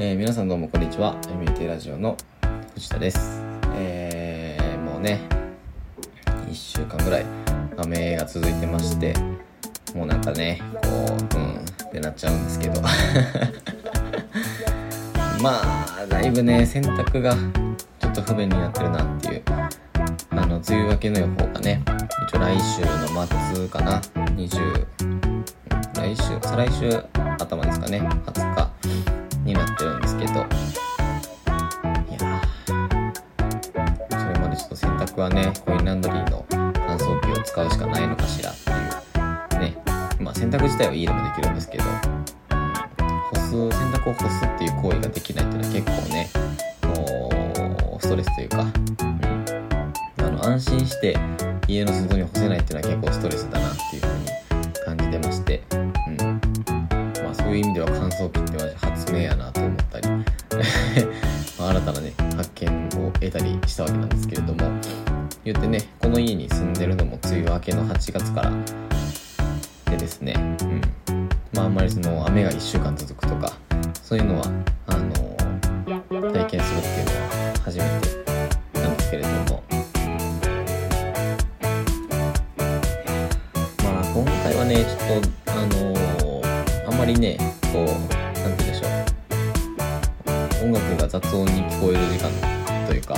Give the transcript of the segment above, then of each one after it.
えー、皆さんどうもこんにちは。MT ラジオの藤田です。えー、もうね1週間ぐらい雨が続いてましてもうなんかねこううんってなっちゃうんですけど。まあだいぶね洗濯がちょっと不便になってるなっていうあの梅雨明けの予報がね一応来週の末かな。20来週再来週頭ですかね。20日。ランドリーの乾燥機を使うしかないのかしらっていう。ね。まあ洗濯自体は家でもできるんですけど、干す洗濯を干すっていう行為ができないっていうのは結構ねこうストレスというか、うん、あの安心して家の外に干せないっていうのは結構ストレスだなっていう風に感じてまして、うん。まあ、そういう意味では乾燥機って発明やなと思ったり。新たなね発見を得たりしたわけなんですけれども。言ってねこの家に住んでるのも梅雨明けの8月から。でですね、うん。まあ、あんまりその雨が1週間続くとかそういうのはあの体験するっていうのは初めてなんですけれども。まあ今回はねちょっとあのあんまりねこうなんて言うんでしょう。音楽が雑音に聞こえる時間というか。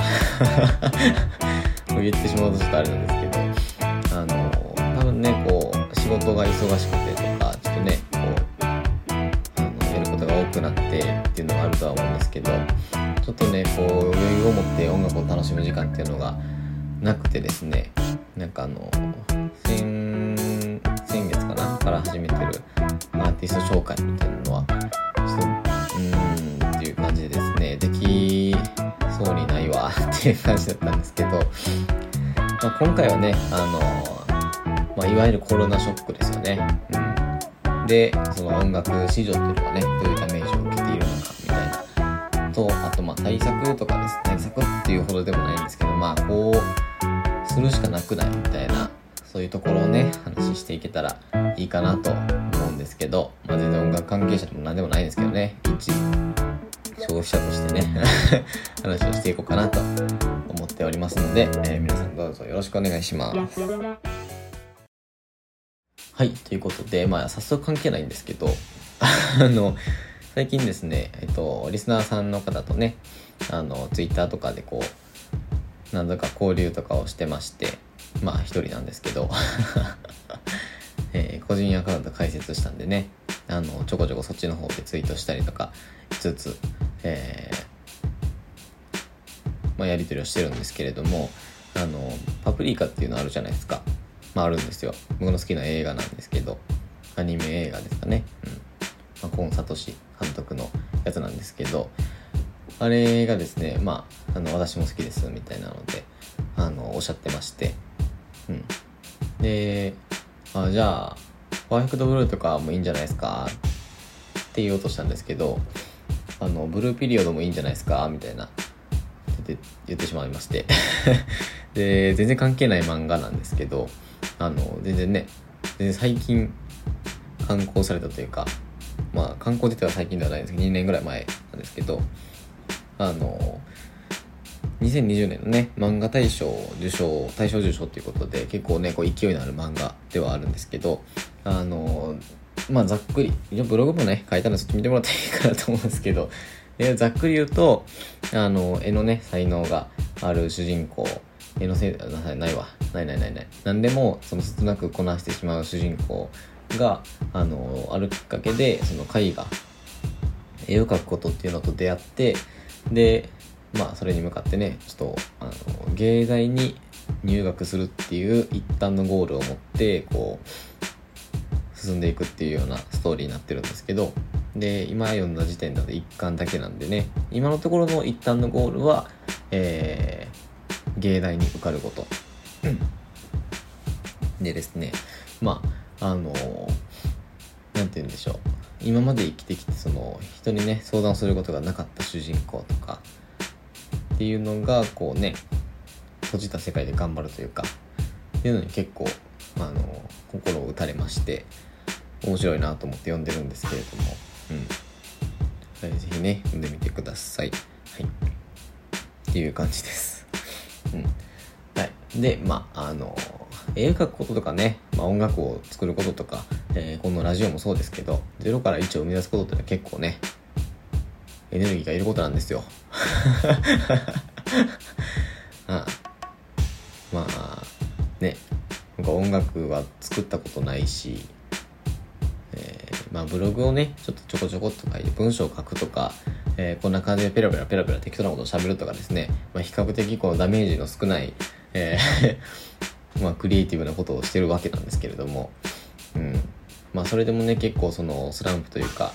言ってしまうとちょっとあれなんですけどあの多分ねこう仕事が忙しくてとかちょっとねこうあのやることが多くなってっていうのがあるとは思うんですけどちょっとねこう余裕を持って音楽を楽しむ時間っていうのがなくてですねなんかあの先先月かなから始めてるアーティスト紹介みたいなのはっていう感じだったんですけど、まあ、今回はねあの、まあ、いわゆるコロナショックですよね、うん、でその音楽市場っていうのがねどういうダメージを受けているのかみたいな。とあとまあ対策とかです。ね対策っていうほどでもないんですけどまあこうするしかなくないみたいなそういうところをね話していけたらいいかなと思うんですけど、まあ、全然音楽関係者でも何でもないんですけどね。一消費者としてね 話をしていこうかなと思っておりますので、えー皆さんどうぞよろしくお願いします。はい、ということで、まあ、早速関係ないんですけど、あの、最近ですね、えっと、リスナーさんの方とね、あの、ツイッターとかでこう、何度か交流とかをしてまして、まあ、一人なんですけど、えー個人アカウント開設したんでね、あの、ちょこちょこそっちの方でツイートしたりとかしつつ、えーまあ、やり取りをしてるんですけれども、あの、パプリカっていうのあるじゃないですか。まあ、あるんですよ。僕の好きな映画なんですけど、アニメ映画ですかね。うん。まあ、コン・サトシ監督のやつなんですけど、あれがですね、まあ、あの、私も好きです、みたいなので、あの、おっしゃってまして、うん。で、あ、じゃあ、パーフェクトブルーとかもいいんじゃないですか？って言おうとしたんですけど、あの、ブルーピリオドもいいんじゃないですか？みたいな、言ってしまいまして。で、全然関係ない漫画なんですけど、あの、全然ね、全然最近、刊行されたというか、まあ、刊行自体は最近ではないんです。けど、2年ぐらい前なんですけど、あの、2020年のね、漫画大賞受賞、大賞受賞ということで、結構ね、こう勢いのある漫画ではあるんですけど、あの、まあざっくり、ブログもね、書いたのでちょっと見てもらったらいいかなと思うんですけど、えざっくり言うと、あの、絵のね、才能がある主人公、絵のせい、なさいないわ。ないないないない。なんでも、その切なくこなしてしまう主人公が、あの、あるきっかけで、その絵画、絵を描くことっていうのと出会って、で、まあ、それに向かってね、ちょっと、あの、芸大に入学するっていう一旦のゴールを持って、こう、進んでいくっていうようなストーリーになってるんですけど、で、今読んだ時点だと一巻だけなんでね、今のところの一旦のゴールは、えー、芸大に受かること。でですね、まあ、あのなんて言うんでしょう。今まで生きてきて、その、人にね、相談することがなかった主人公とか、っていうのが、こうね、閉じた世界で頑張るというか、っていうのに結構、あの心を打たれまして、面白いなと思って読んでるんですけれども、うん。ぜひね読んでみてください。はい。っていう感じです。うん。はい。でまああの絵描くこととかね、まあ、音楽を作ることとか、えー、このラジオもそうですけど0から1を生み出すことっていうのは結構ねエネルギーがいることなんですよ あまあねなんか音楽は作ったことないし、えー、まあブログをねちょっとちょこちょこっと書いて文章を書くとか、えー、こんな感じでペラペラペラペラ適当なことを喋るとかですね、まあ、比較的こうダメージの少ない、えーまあクリエイティブなことをしてるわけなんですけれども、うん。まあそれでもね結構そのスランプというか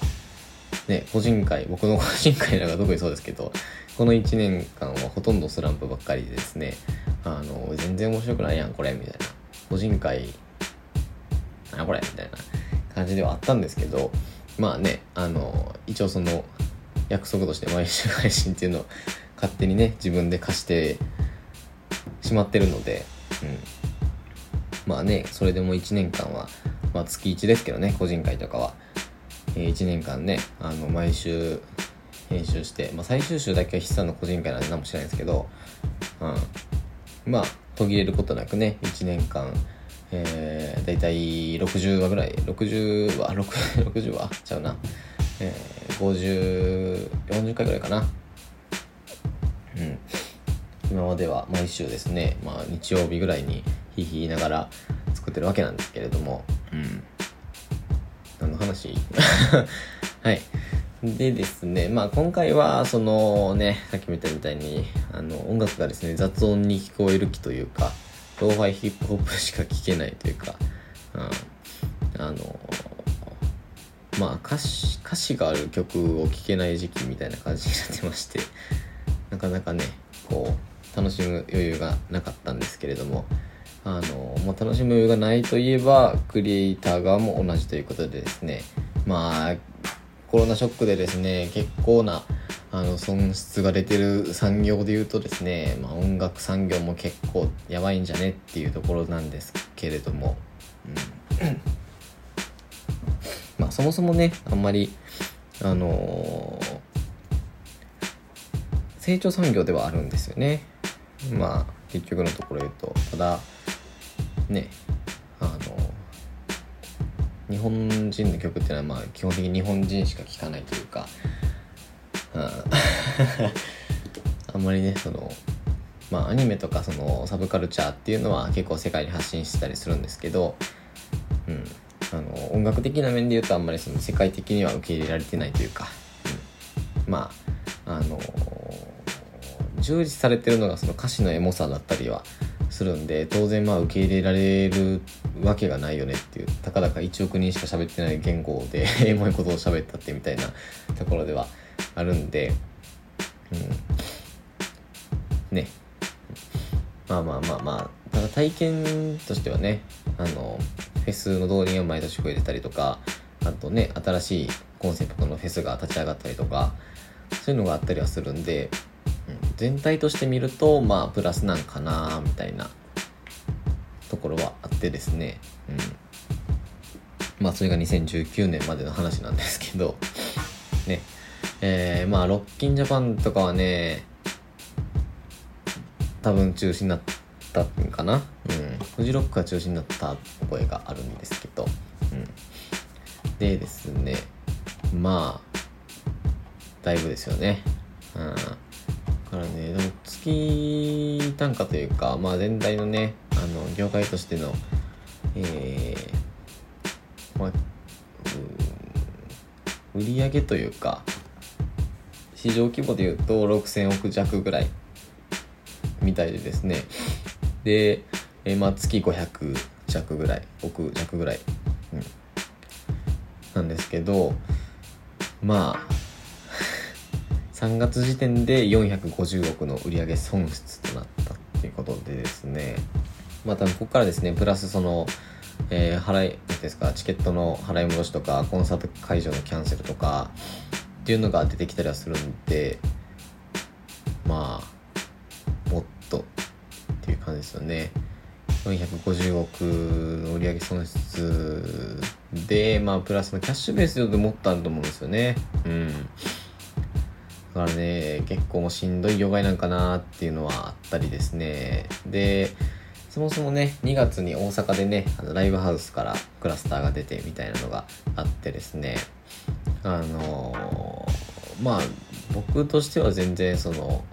ね、個人会、僕の個人会なんか特にそうですけど、この1年間はほとんどスランプばっかりでですね、あの、全然面白くないやん、これ、みたいな。個人会、なこれ、みたいな感じではあったんですけど、まあね、あの、一応その、約束として毎週配信っていうのを 勝手にね、自分で貸してしまってるので、うん。まあね、それでも1年間は、まあ月1ですけどね、個人会とかは。え1年間ねあの毎週編集して、まあ、最終週だけは筆算の個人会なんで何もしないんですけど、うん、まあ途切れることなくね1年間えー、大体60話ぐらい60話60話？ちゃうな、えー、5040回ぐらいかな。うん。今までは毎週ですね、まあ、日曜日ぐらいにひいひいながら作ってるわけなんですけれども、うん、何の話 はい。でですね、まあ今回は、そのね、さっきも言ったみたいに、あの、音楽がですね、雑音に聞こえる気というか、ローファイヒップホップしか聴けないというか、うん、あの、まあ歌詞、歌詞がある曲を聴けない時期みたいな感じになってまして、なかなかね、こう、楽しむ余裕がなかったんですけれども、あの、まあ、楽しむ余裕がないといえば、クリエイター側も同じということでですね、まあ、コロナショックでですね、結構な、あの、損失が出てる産業で言うとですね、まあ、音楽産業も結構やばいんじゃねっていうところなんですけれども、うん。まあ、そもそもね、あんまり、あのー、成長産業ではあるんですよね。まあ、結局のところ言うと、ただ、ねあの日本人の曲っていうのはまあ基本的に日本人しか聴かないというか、うん、あんまりねそのまあアニメとかそのサブカルチャーっていうのは結構世界に発信してたりするんですけど、うん、あの音楽的な面で言うとあんまりその世界的には受け入れられてないというか、うん、まああの充実されてるのがその歌詞のエモさだったりはするんで当然まあ受け入れられるわけがないよねっていうたかだか1億人しか喋ってない言語でエモいことを喋ったってみたいなところではあるんで、うん、ね。まあまあまあまあただ体験としてはねあのフェスの動員を毎年増えてたりとかあとね新しいコンセプトのフェスが立ち上がったりとかそういうのがあったりはするんで全体として見るとまあプラスなんかなみたいなところはあってですね、うん、まあそれが2019年までの話なんですけど。ね。えー、まあロッキンジャパンとかはね多分中止になったんかな。うん。フジロックが中止になった声があるんですけど、うん、でですね。まあだいぶですよね。うん。からね、でも月単価というか、まあ全体のね、あの、業界としての、えー、まあ、売上というか、市場規模で言うと6000億弱ぐらいみたいでですね。で、えー、まあ月500弱ぐらい、億弱ぐらい、うん、なんですけど、まあ、3月時点で450億の売上損失となったっていうことでですね。またここからですねプラスその、えー、払いですかチケットの払い戻しとかコンサート会場のキャンセルとかっていうのが出てきたりはするんでまあもっとっていう感じですよね。450億の売上損失でまあプラスのキャッシュベースでもっとあると思うんですよね。うん。だからね結構もしんどい業界なんかなっていうのはあったりですね。でそもそもね2月に大阪でねあのライブハウスからクラスターが出てみたいなのがあってですね。あのー、まあ僕としては全然その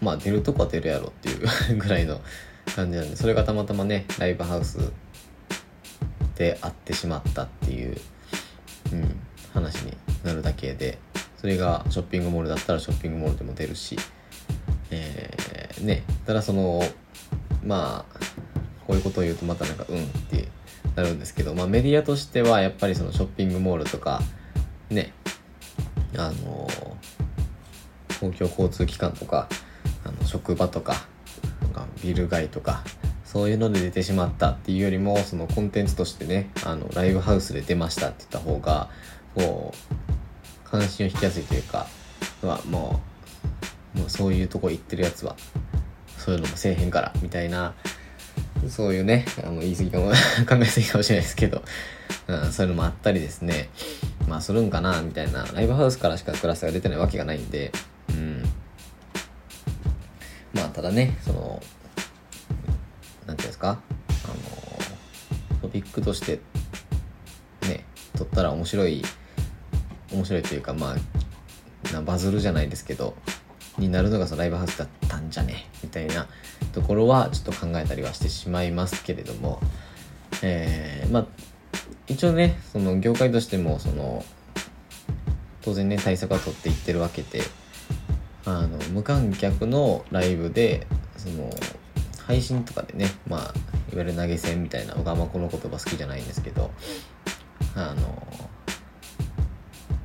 まあ出るとこは出るやろっていう ぐらいの感じなんでそれがたまたまねライブハウスで会ってしまったっていう、うん、話になるだけで。それがショッピングモールだったらショッピングモールでも出るしえー、ねただそのまあこういうことを言うとまたなんかうんってなるんですけど、まあ、メディアとしてはやっぱりそのショッピングモールとかねあの公共交通機関とかあの職場とかなんかビル街とかそういうので出てしまったっていうよりもそのコンテンツとしてねあのライブハウスで出ましたって言った方がこう関心を引きやすいというかはもうもうそういうとこ行ってるやつはそういうのもせえへんからみたいなそういうねあの言い過ぎかも 考えすぎかもしれないですけど、うん、そういうのもあったりですね。まあするんかなみたいなライブハウスからしかクラスが出てないわけがないんでうん。まあただねその何ていうんですかあのトピックとしてね撮ったら面白い面白いというかまあなバズるじゃないですけどになるのがそのライブハウスだったんじゃねみたいなところはちょっと考えたりはしてしまいますけれどもえー、まあ一応ねその業界としてもその当然ね対策は取っていってるわけであの無観客のライブでその配信とかでねまあいわゆる投げ銭みたいな僕はあんまこの言葉好きじゃないんですけどあの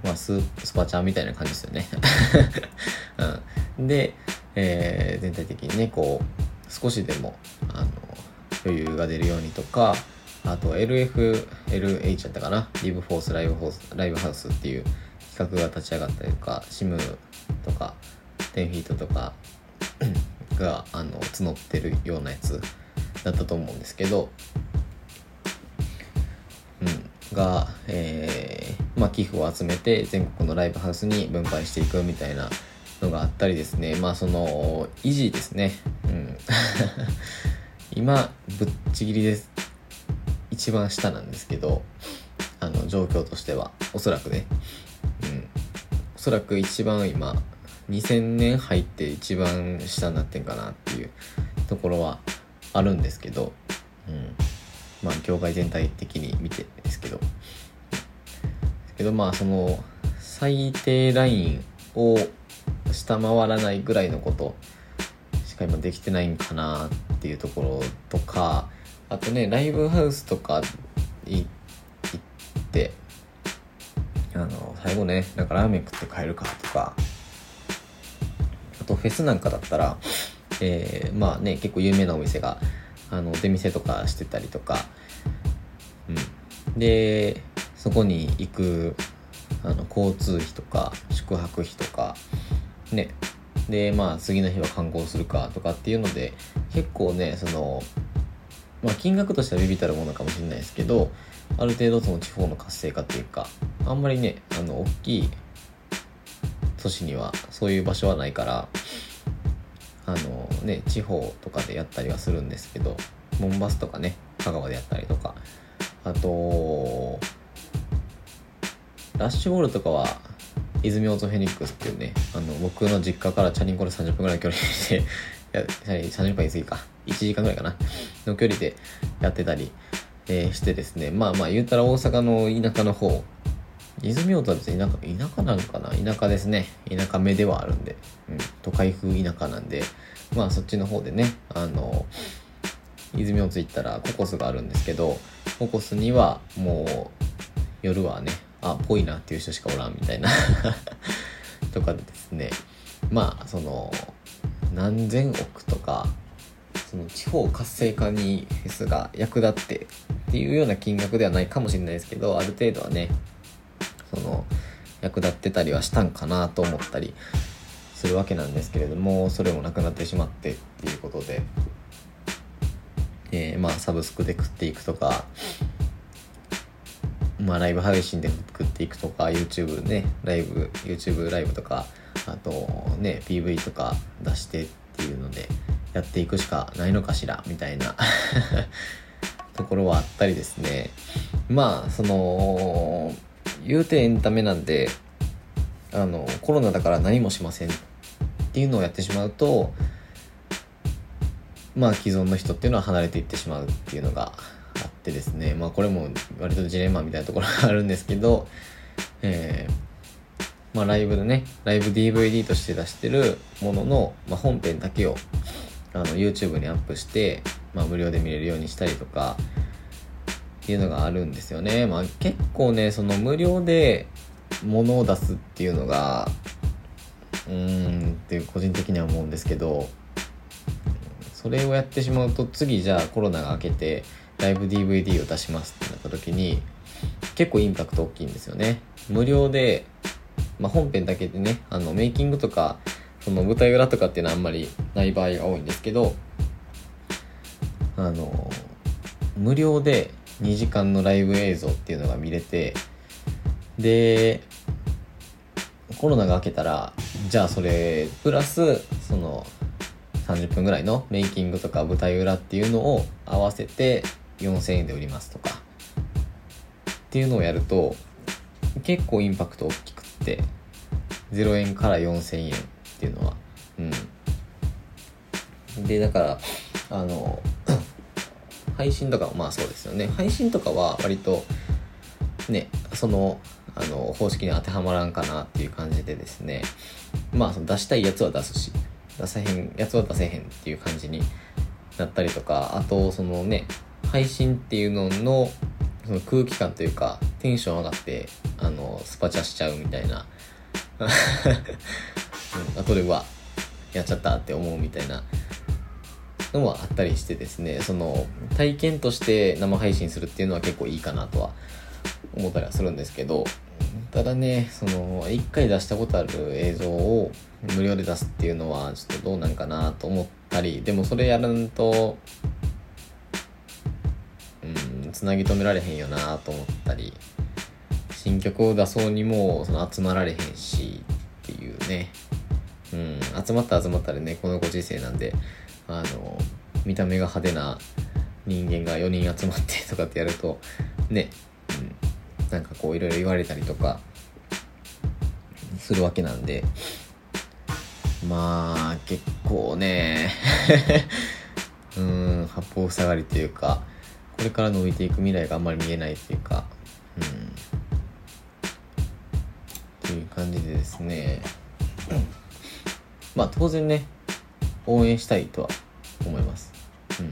まあススパチャーみたいな感じですよね、うん、で、えー、全体的にねこう少しでもあの余裕が出るようにとかあと LFLH だったかな？リブフォースライブフォースライブハウスっていう企画が立ち上がったりとか SIM とか10フィートとか があの募ってるようなやつだったと思うんですけど、うん、が、えーまあ、寄付を集めて全国のライブハウスに分配していくみたいなのがあったりですね。まあその維持ですね、うん、今ぶっちぎりです。一番下なんですけどあの状況としては。おそらくね、うん、おそらく一番今2000年入って一番下になってんかなっていうところはあるんですけど、うん、まあ業界全体的に見てですけど。けどまあその最低ラインを下回らないぐらいのことしか今できてないんかなっていうところとかあとねライブハウスとか行ってあの最後ねなんかラーメン食って帰るかとかあとフェスなんかだったら、えー、まあね結構有名なお店があの出店とかしてたりとか、うん、でそこに行くあの交通費とか宿泊費とかね。でまあ次の日は観光するかとかっていうので結構ねそのまあ金額としてはビビたるものかもしれないですけどある程度その地方の活性化っていうかあんまりねあの大きい都市にはそういう場所はないからあのね地方とかでやったりはするんですけどモンバスとかね香川でやったりとか。あとラッシュボールとかは泉オートフェニックスっていうねあの僕の実家からチャリンコで30分ぐらいの距離でい や30分言い過ぎか。1時間ぐらいかな。の距離でやってたり、えー、してですね。まあまあ言うたら大阪の田舎の方。泉音は別に田舎、田舎なんかな？田舎ですね。田舎目ではあるんで。うん。都会風田舎なんで、まあそっちの方でね、あの、泉音行ったらココスがあるんですけど、ココスにはもう夜はね、あ、ぽいなっていう人しかおらんみたいな。とかでですね、まあその、何千億とか、その地方活性化にフェスが役立ってっていうような金額ではないかもしれないですけど、ある程度はね、その役立ってたりはしたんかなと思ったりするわけなんですけれどもそれもなくなってしまってっていうことで、えー、まあサブスクで食っていくとかまあライブ配信で食っていくとか YouTube ねライブ YouTube ライブとかあとね PV とか出してっていうのでやっていくしかないのかしらみたいな ところはあったりですね。まあその言うてエンタメなんであのコロナだから何もしませんっていうのをやってしまうとまあ既存の人っていうのは離れていってしまうっていうのがってですねまあこれも割とジレンマみたいなところがあるんですけどえー、まあライブでねライブ DVD として出してるものの、まあ、本編だけをあの YouTube にアップして、まあ、無料で見れるようにしたりとかっていうのがあるんですよね。まあ結構ね、その無料で物を出すっていうのが、うーんって個人的には思うんですけど、それをやってしまうと次じゃあコロナが明けてライブ DVD を出しますってなった時に結構インパクト大きいんですよね。無料で、まあ、本編だけでね、あのメイキングとかその舞台裏とかっていうのはあんまりない場合が多いんですけど、あの、無料で2時間のライブ映像っていうのが見れて、で、コロナが明けたら、じゃあそれ、プラス、その、30分ぐらいのメイキングとか舞台裏っていうのを合わせて4000円で売りますとか、っていうのをやると、結構インパクト大きくって、0円から4000円っていうのは。うん。でだからあの 配信とかまあそうですよね。配信とかは割とねそのあの方式に当てはまらんかなっていう感じでですね。まあその出したいやつは出すし出せへんやつは出せへんっていう感じになったりとかあとそのね配信っていうののその空気感というかテンション上がってあのスパチャしちゃうみたいな。うん、後でうわやっちゃったって思うみたいな。のはあったりしてですねその体験として生配信するっていうのは結構いいかなとは思ったりはするんですけどただねその1回出したことある映像を無料で出すっていうのはちょっとどうなんかなと思ったりでもそれやるんとつなぎ止められへんよなと思ったり新曲を出そうにもその集まられへんしっていうね。うん、集まった集まったでねこのご時世なんであの見た目が派手な人間が4人集まってとかってやるとね、うん、なんかこういろいろ言われたりとかするわけなんで。まあ結構ね うん八方塞がりというかこれから伸びていく未来があんまり見えないというかうん。という感じでですね、まあ当然ね応援したいとは思います。う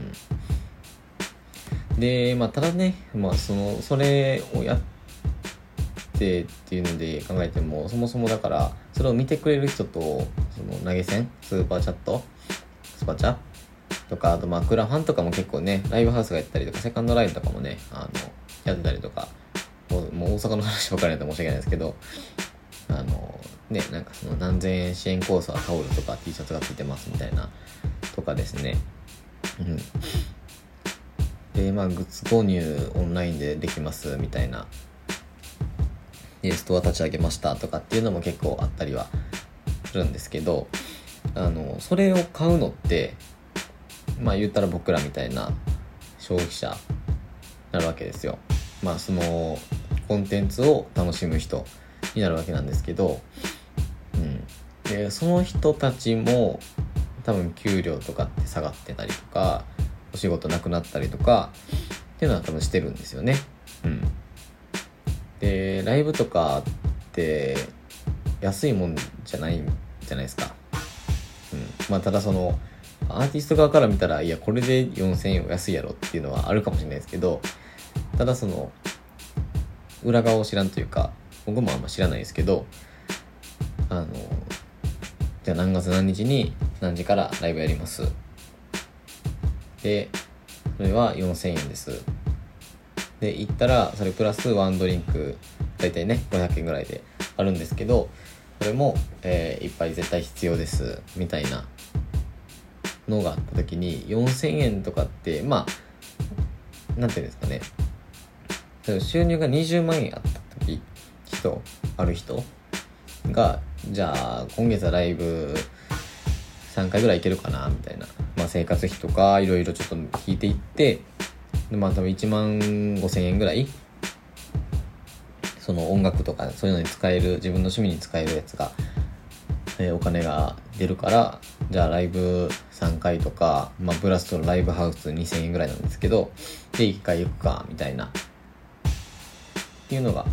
ん。でまあただねまあそのそれをやってっていうので考えてもそもそもだからそれを見てくれる人とその投げ銭スーパーチャットスパチャとかあとまあクラファンとかも結構ねライブハウスがやったりとかセカンドライブとかもねあのやってたりとかもうもう大阪の話ばかりだと申し訳ないですけどあのねなんかその何千円支援コースはタオルとか T シャツがついてますみたいなとかですね。うん。でまあグッズ購入オンラインでできますみたいな。でストア立ち上げましたとかっていうのも結構あったりはするんですけどあのそれを買うのってまあ言ったら僕らみたいな消費者なるわけですよまあそのコンテンツを楽しむ人になるわけなんですけど、うん、でその人たちも多分給料とかって下がってたりとかお仕事なくなったりとかっていうのは多分してるんですよね。うん、でライブとかって安いもんじゃないんじゃないですか。うん、まあただそのアーティスト側から見たらいやこれで4000円安いやろっていうのはあるかもしれないですけどただその裏側を知らんというか僕もあんま知らないですけどあのじゃあ何月何日に何時からライブやります。でそれは4000円です。で行ったらそれプラスワンドリンク大体ね500円ぐらいであるんですけどそれも、えー、いっぱい絶対必要ですみたいなのがあった時に4000円とかってまあなんていうんですかね。収入が20万円あった時人ある人がじゃあ今月はライブ3回ぐらい行けるかなみたいな、まあ、生活費とかいろいろちょっと聞いていってでまあ多分1万5000円ぐらい。その音楽とかそういうのに使える自分の趣味に使えるやつが、えー、お金が出るからじゃあライブ3回とか、まあ、ブラストのライブハウス2000円ぐらいなんですけどで1回行くかみたいな。っていうのが、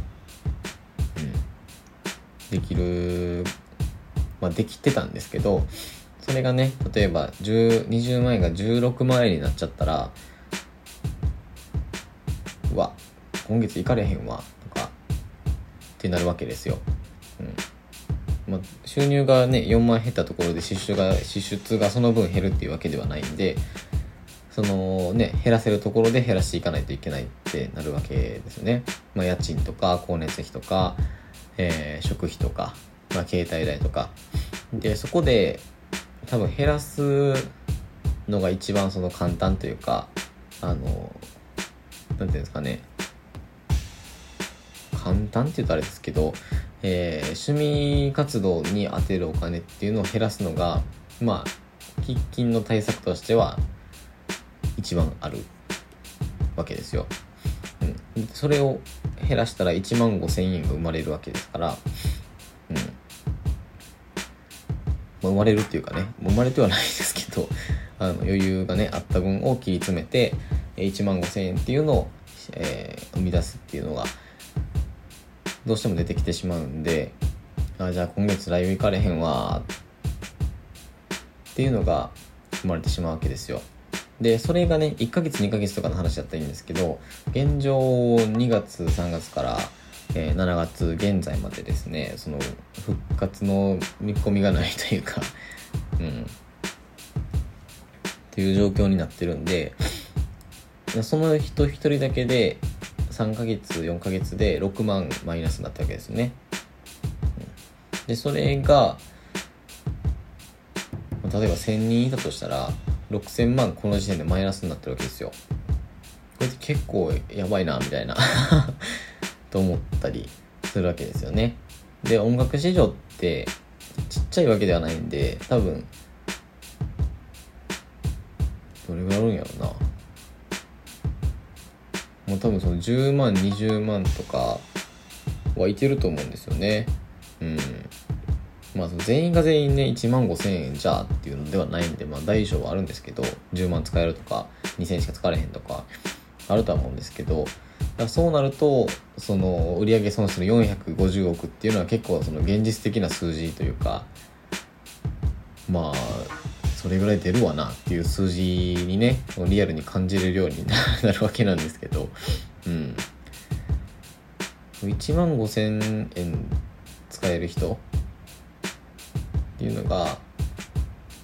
うん、できる、まあ、できてたんですけどそれがね例えば20万円が16万円になっちゃったらうわ今月行かれへんわとかってなるわけですよ。うん。まあ、収入がね4万減ったところで支出が支出がその分減るっていうわけではないんでそのね減らせるところで減らしていかないといけないってなるわけですよね。まあ、家賃とか光熱費とか、えー、食費とか、まあ、携帯代とかでそこで多分減らすのが一番その簡単というかあの何ていうんですかね簡単って言うとあれですけど、えー、趣味活動に充てるお金っていうのを減らすのがまあ喫緊の対策としては一番あるわけですよ。うん、それを減らしたら1万5,000円が生まれるわけですから、うんまあ、生まれるっていうかね生まれてはないですけどあの余裕がねあった分を切り詰めて1万5,000円っていうのを、えー、生み出すっていうのがどうしても出てきてしまうんであじゃあ今月ライブ行かれへんわっていうのが生まれてしまうわけですよ。で、それがね、1ヶ月2ヶ月とかの話だったらいいんですけど、現状2月3月から、えー、7月現在までですね、その復活の見込みがないというか、うん、っていう状況になってるんで、その人一人だけで3ヶ月4ヶ月で6万マイナスになったわけですよね。でそれが例えば1000人いたとしたら6000万この時点でマイナスになってるわけですよ。これって結構やばいなみたいな と思ったりするわけですよね。で音楽市場ってちっちゃいわけではないんで多分どれぐらいあるんやろうな。もう多分その10万20万とかはいけると思うんですよね。うん。まあ全員が全員ね1万5000円じゃあっていうのではないんでまあ大小はあるんですけど10万使えるとか2000しか使われへんとかあるとは思うんですけどそうなるとその売上損失の450億っていうのは結構その現実的な数字というかまあそれぐらい出るわなっていう数字にねリアルに感じれるように なるわけなんですけど。うん。1万5000円使える人？っていうのが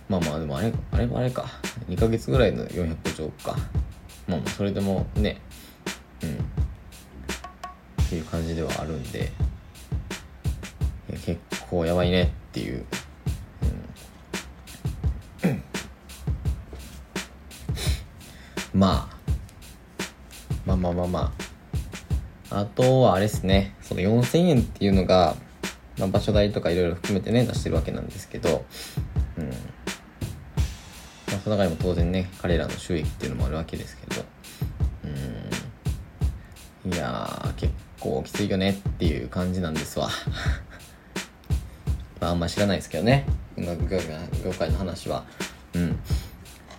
まあまあでもあれあれあれか。2ヶ月ぐらいの450億か。まあまあそれでもね。うん。っていう感じではあるんで。結構やばいねっていう。まあ、まあまあまあまあ。あとはあれですね、その4000円っていうのが、まあ、場所代とかいろいろ含めてね、出してるわけなんですけど、うん。まあ、その中でも当然ね、彼らの収益っていうのもあるわけですけど、うん。いやー、結構きついよねっていう感じなんですわ。まあ、あんま知らないですけどね、音楽業界の話は。うん。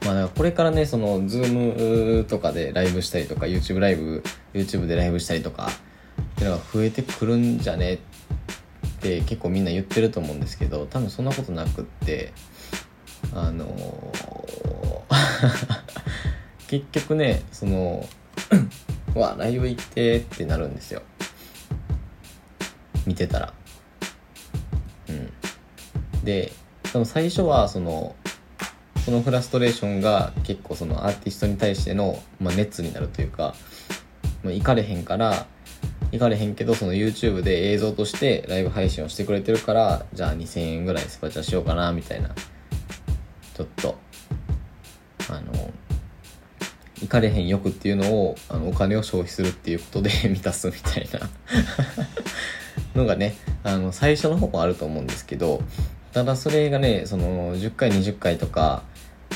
まあ、だからこれからね、その、ズームとかでライブしたりとか、YouTube ライブ、YouTube でライブしたりとか、っていうのが増えてくるんじゃね？って結構みんな言ってると思うんですけど、多分そんなことなくって、あのー、結局ね、その、わ、ライブ行ってってなるんですよ。見てたら。うん。で、その最初は、その、そのフラストレーションが結構そのアーティストに対しての、まあ、熱になるというか、まあ、行かれへんから行かれへんけどその YouTube で映像としてライブ配信をしてくれてるからじゃあ2000円ぐらいスパチャしようかなみたいなちょっとあの行かれへん欲っていうのをあのお金を消費するっていうことで 満たすみたいなのがねあの最初の方もあると思うんですけどただそれがねその10回20回とか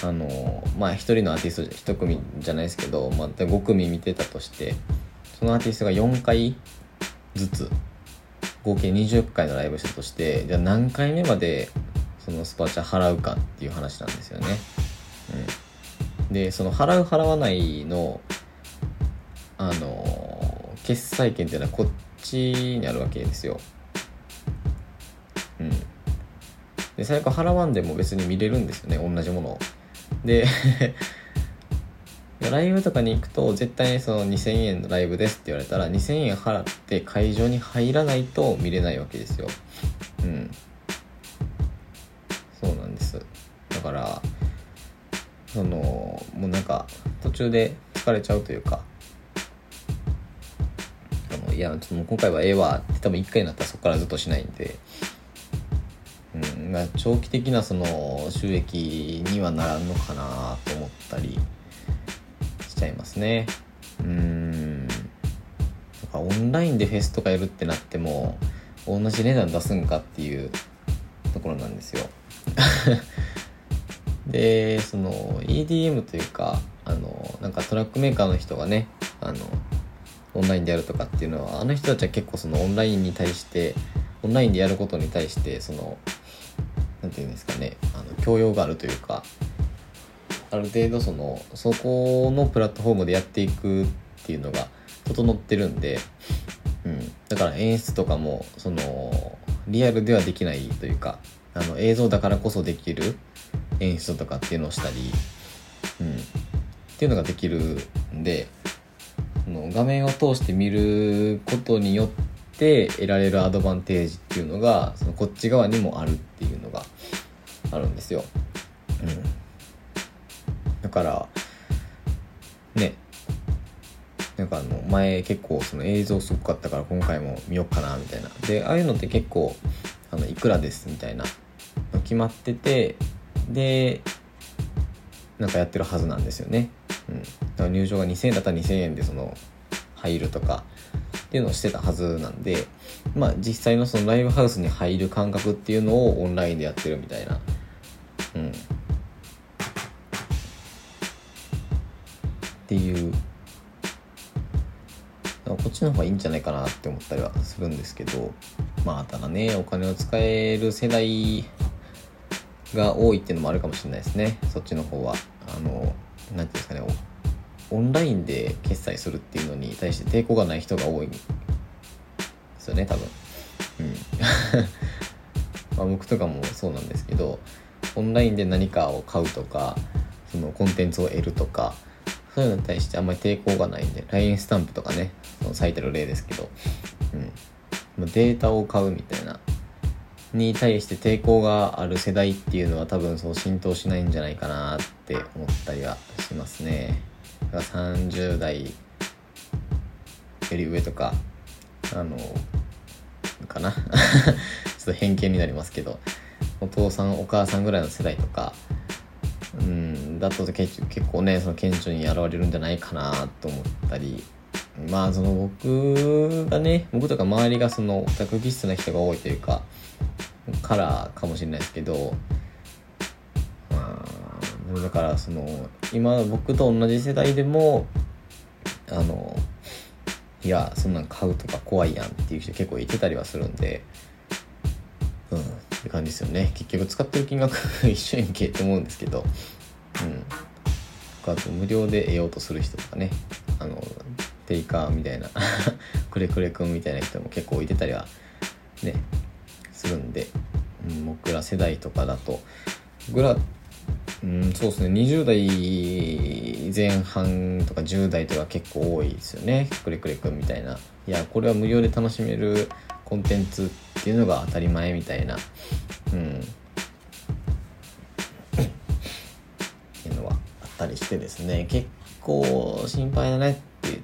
あのまあ1人のアーティスト1組じゃないですけど、まあ、5組見てたとしてそのアーティストが4回ずつ合計20回のライブしたとしてじゃあ何回目までそのスパチャ払うかっていう話なんですよね。うん、でその払う払わないのあの決済権っていうのはこっちにあるわけですよ。うん。で最悪払わんでも別に見れるんですよね同じものを。で ライブとかに行くと絶対にその2000円のライブですって言われたら2000円払って会場に入らないと見れないわけですよ。うん。そうなんです。だからそのもうなんか途中で疲れちゃうというかあのいやちょっともう今回はええわって多分1回になったらそこからずっとしないんでうん、長期的なその収益にはならんのかなと思ったりしちゃいますね。うん。かオンラインでフェスとかやるってなっても同じ値段出すんかっていうところなんですよ。でその EDM というかあのなんかトラックメーカーの人がねあのオンラインでやるとかっていうのはあの人たちは結構そのオンラインに対してオンラインでやることに対してその何て言うんですかねあの教養があるというかある程度そのそこのプラットフォームでやっていくっていうのが整ってるんで、うん、だから演出とかもそのリアルではできないというかあの映像だからこそできる演出とかっていうのをしたり、うん、っていうのができるんでの画面を通して見ることによって得られるアドバンテージっていうのがそのこっち側にもあるっていうのがあるんですよ。うん。だからね。なんかあの前結構その映像すごかったから今回も見ようかなみたいな。でああいうのって結構あのいくらですみたいな決まっててでなんかやってるはずなんですよね、うん、だから入場が2000円だったら2000円でその入るとかっていうのをしてたはずなんでまあ実際のそのライブハウスに入る感覚っていうのをオンラインでやってるみたいな、うん、っていう。こっちの方がいいんじゃないかなって思ったりはするんですけどまあただねお金を使える世代が多いっていうのもあるかもしれないですね。そっちの方は。あの何ていうんですかねオンラインで決済するっていうのに対して抵抗がない人が多い。んですよね多分。うん。まあ僕とかもそうなんですけどオンラインで何かを買うとかそのコンテンツを得るとかそういうのに対してあんまり抵抗がないんで LINE スタンプとかねその最たる例ですけど、うん、データを買うみたいなに対して抵抗がある世代っていうのは多分そう浸透しないんじゃないかなって思ったりはしますね。30代より上とかあのかな。ちょっと偏見になりますけどお父さんお母さんぐらいの世代とかうんだと結構ねその顕著に現れるんじゃないかなと思ったりまあその僕がね僕とか周りがそのオタク気質な人が多いというかカラーかもしれないですけどだからその今僕と同じ世代でもあのいやそんなん買うとか怖いやんっていう人結構いてたりはするんでうんって感じですよね。結局使ってる金額一緒やんけって思うんですけどうん。あと無料で得ようとする人とかね。あのテイカーみたいなくれくれくんみたいな人も結構いてたりはねするんで、うん、僕ら世代とかだと僕らうんそうですね。20代前半とか10代とか結構多いですよね。くれくれくんみたいな。いやこれは無料で楽しめるコンテンツっていうのが当たり前みたいな。うん。っていうのはあったりしてですね。結構心配だねっていう。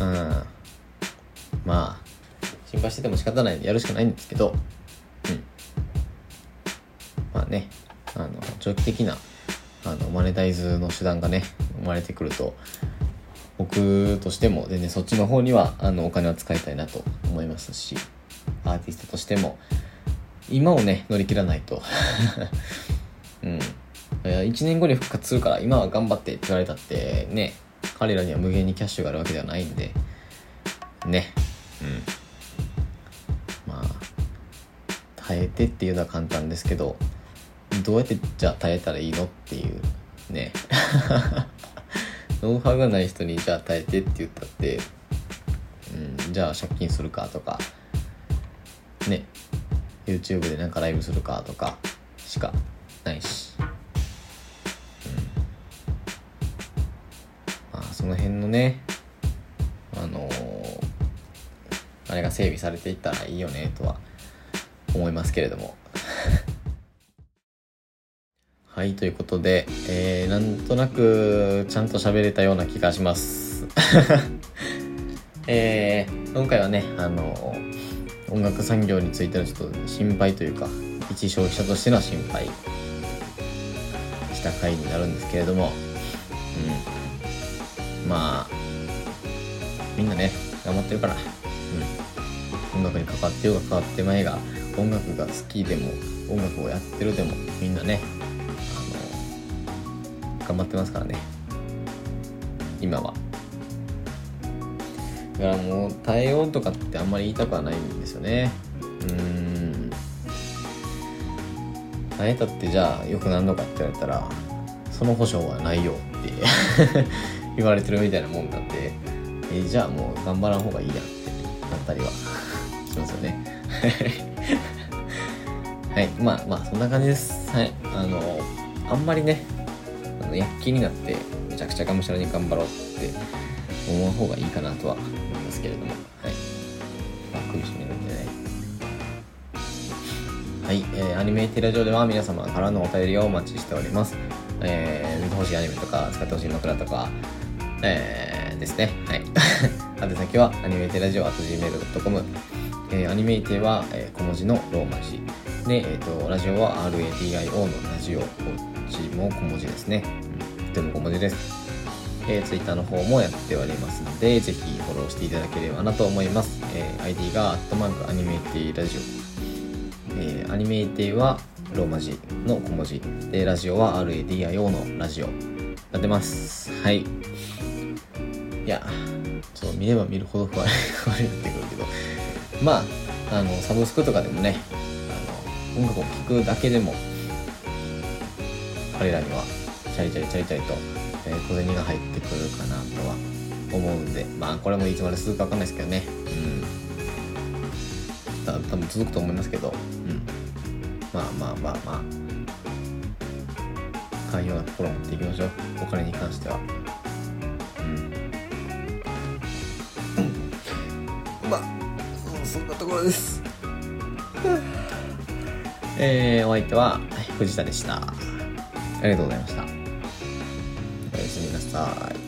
うん。まあ心配してても仕方ないんでやるしかないんですけど。長期的なあのマネタイズの手段がね生まれてくると僕としても全然そっちの方にはあのお金は使いたいなと思いますしアーティストとしても今をね乗り切らないと。うん。1年後に復活するから今は頑張ってって言われたってね彼らには無限にキャッシュがあるわけではないんでね。うん。まあ耐えてっていうのは簡単ですけどどうやってじゃあ耐えたらいいのっていうね。ノウハウがない人にじゃあ耐えてって言ったって、うん、じゃあ借金するかとかね。YouTube でなんかライブするかとかしかないし、うん、まあその辺のねあのー、あれが整備されていったらいいよねとは思いますけれども。はい、ということで、えー、なんとなくちゃんと喋れたような気がします。えー、今回はね、あの、音楽産業についてのちょっと心配というか、一消費者としての心配した回になるんですけれども、うん。まあ、みんなね、頑張ってるから、うん。音楽に関わってようが関わってまいが、音楽が好きでも、音楽をやってるでも、みんなね、頑張ってますからね。今は。だからもう耐えようとかってあんまり言いたくはないんですよね。うん。耐えたってじゃあよくなんのかって言われたらその保証はないよって 言われてるみたいなもんなんで、え、じゃあもう頑張らん方がいいやってなったりは しますよね。はい。まあまあそんな感じです。はい。あのあんまりねの躍起になってめちゃくちゃがむしゃらに頑張ろうって思う方がいいかなとは思いますけれども。はい。まあ首絞めるんでね。はい、えー、アニメテラジオでは皆様からのお便りをお待ちしております。えー、見てほしいアニメとか使ってほしい枕とかえー、ですね。はい。宛先はアニメテラジオ .gmail.com えー、アニメイテは、えー、小文字のローマ字。で、えーと、ラジオは RADIO のラジオ。こっちも小文字ですね。うん、とても小文字です。えー、Twitter の方もやっておりますので、ぜひフォローしていただければなと思います。えー、ID が、アットマークアニメイティラジオ。えー、アニメイティはローマ字の小文字。で、ラジオは RADIO のラジオ。やってます。はい。いや、そう、見れば見るほど不安になってくるけど、まあ、あの、サブスクとかでもね、あの、音楽を聴くだけでも、彼らにはチャリチャリチャリチャリと、えー、小銭が入ってくるかなとは思うんでまあこれもいつまで続くか分かんないですけどね。うん。た多分続くと思いますけど。うん。まあまあまあまあ。寛容な心を持っていきましょう。お金に関しては。うん。まあそんなところです。えー、お相手は藤田でした。ありがとうございました。Bye.